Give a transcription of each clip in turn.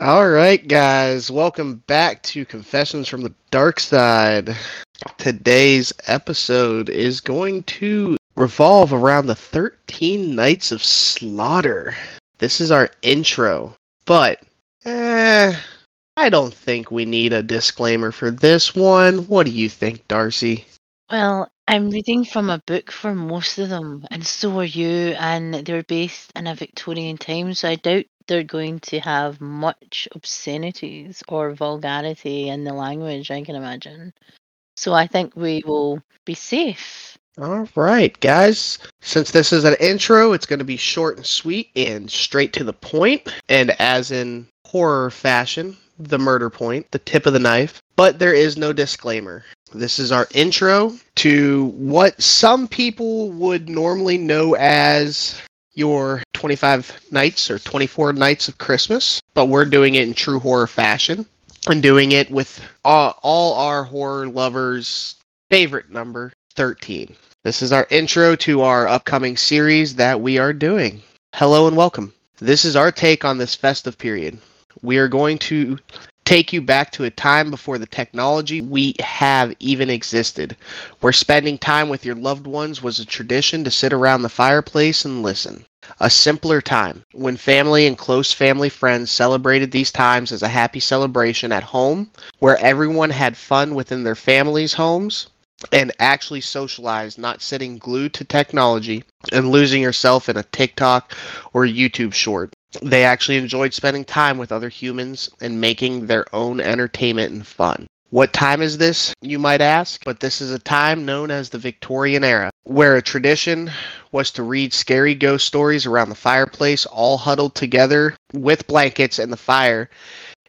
All right, guys, welcome back to Confessions from the Dark Side. Today's episode is going to revolve around the 13 Nights of Slaughter. This is our intro, but eh, I don't think we need a disclaimer for this one. What do you think, Darcy? Well, I'm reading from a book for most of them, and so are you, and they're based in a Victorian time, so I doubt they're going to have much obscenities or vulgarity in the language, I can imagine. So I think we will be safe. All right, guys. Since this is an intro, it's going to be short and sweet and straight to the point. And as in horror fashion, the murder point, the tip of the knife. But there is no disclaimer. This is our intro to what some people would normally know as your 25 nights or 24 nights of Christmas, but we're doing it in true horror fashion and doing it with all, all our horror lovers' favorite number 13. This is our intro to our upcoming series that we are doing. Hello and welcome. This is our take on this festive period. We are going to take you back to a time before the technology we have even existed, where spending time with your loved ones was a tradition to sit around the fireplace and listen. A simpler time, when family and close family friends celebrated these times as a happy celebration at home, where everyone had fun within their families' homes, and actually socialized, not sitting glued to technology and losing yourself in a TikTok or YouTube short. They actually enjoyed spending time with other humans and making their own entertainment and fun. What time is this, you might ask? But this is a time known as the Victorian era, where a tradition was to read scary ghost stories around the fireplace, all huddled together with blankets and the fire,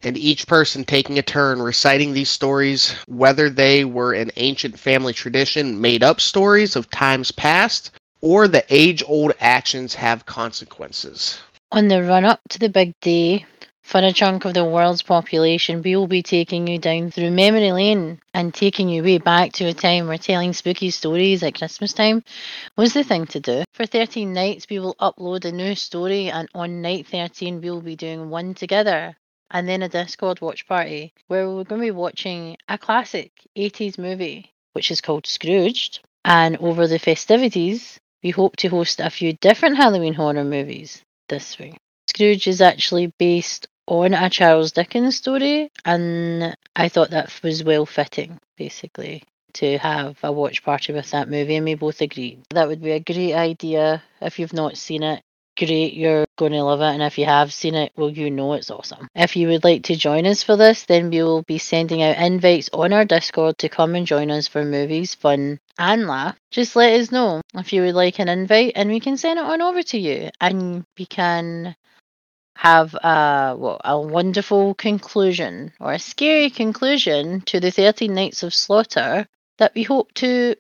and each person taking a turn reciting these stories, whether they were an ancient family tradition, made up stories of times past, or the age old actions have consequences. On the run up to the big day, for a chunk of the world's population, we will be taking you down through memory lane and taking you way back to a time where telling spooky stories at Christmas time was the thing to do. For 13 nights, we will upload a new story, and on night 13, we will be doing one together and then a Discord watch party where we're going to be watching a classic 80s movie, which is called Scrooged. And over the festivities, we hope to host a few different Halloween horror movies. Scrooge is actually based on a Charles Dickens story, and I thought that was well fitting, basically, to have a watch party with that movie, and we both agreed. That would be a great idea if you've not seen it. Great, you're going to love it, and if you have seen it, well, you know it's awesome. If you would like to join us for this, then we will be sending out invites on our Discord to come and join us for movies, fun, and laugh. Just let us know if you would like an invite, and we can send it on over to you, and we can have a well, a wonderful conclusion or a scary conclusion to the 13 Nights of Slaughter that we hope to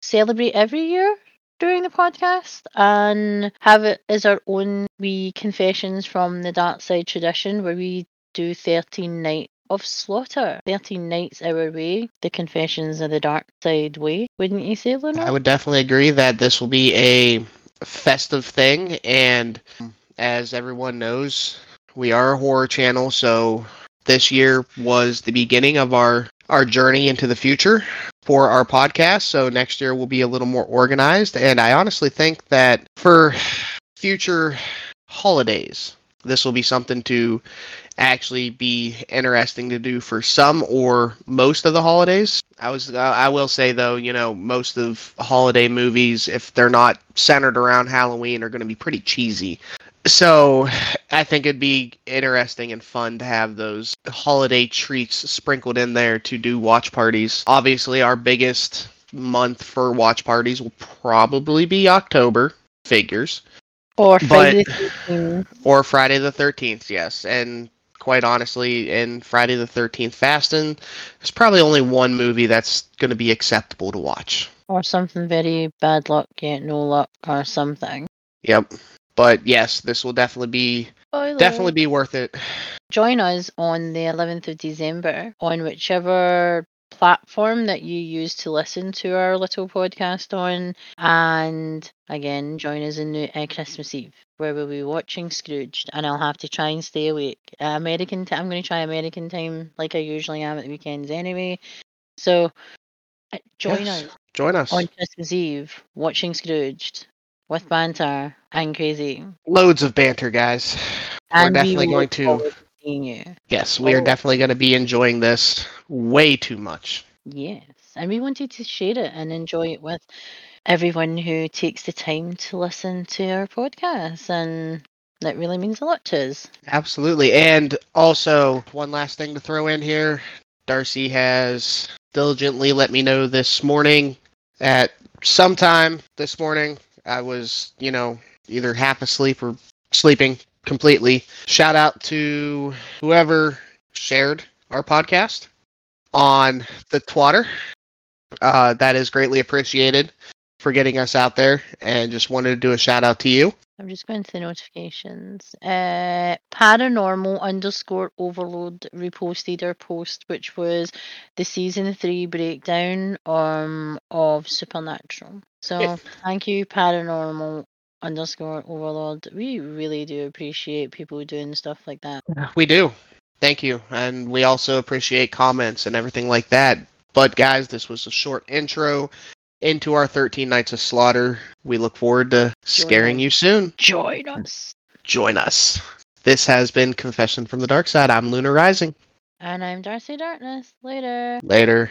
celebrate every year during the podcast and have it as our own wee confessions from the dark side tradition where we do 13 night of slaughter. 13 nights our way the confessions of the dark side way wouldn't you say Luna? I would definitely agree that this will be a festive thing, and hmm. as everyone knows, we are a horror channel, so this year was the beginning of our our journey into the future for our podcast. So next year we'll be a little more organized, and I honestly think that for future holidays, this will be something to actually be interesting to do for some or most of the holidays. I was uh, I will say though, you know, most of holiday movies if they're not centered around Halloween are going to be pretty cheesy. So, I think it'd be interesting and fun to have those holiday treats sprinkled in there to do watch parties. Obviously, our biggest month for watch parties will probably be October, figures, or but- Friday the 13th. or Friday the 13th, yes. And quite honestly, in Friday the 13th Fasting, there's probably only one movie that's going to be acceptable to watch. or something very bad luck yet no luck or something Yep. But yes, this will definitely be Spoiler. definitely be worth it. join us on the 11th of December on whichever platform that you use to listen to our little podcast on. And again, join us in uh, Christmas Eve, where we'll be watching Scrooged, and I'll have to try and stay awake. Uh, American, t- I'm going to try American time, like I usually am at the weekends anyway. So uh, join Yes, us Join us. on Christmas Eve, watching Scrooged with banter and crazy. Loads of banter, guys. And we definitely going to- forward to seeing you. Yes, we are Oh. definitely going to be enjoying this way too much. Yes, and we wanted to share it and enjoy it with everyone who takes the time to listen to our podcast, and that really means a lot to us. Absolutely. And also, one last thing to throw in here Darcy has diligently let me know this morning at sometime this morning. I was, you know, either half asleep or sleeping completely. Shout out to whoever shared our podcast on the Twitter. Uh, that is greatly appreciated for getting us out there and just wanted to do a shout out to you. I'm just going to the notifications. Uh, paranormal underscore overload reposted our post, which was the season three breakdown um of Supernatural. So Yeah. thank you, paranormal underscore overload. We really do appreciate people doing stuff like that. We do. Thank you. And we also appreciate comments and everything like that. But guys, this was a short intro into our 13 Nights of Slaughter. We look forward to scaring you soon. Join hmm. us. Join us. This has been Confession from the Dark Side. I'm Luna Rising. And I'm Darcy Darkness. Later. Later.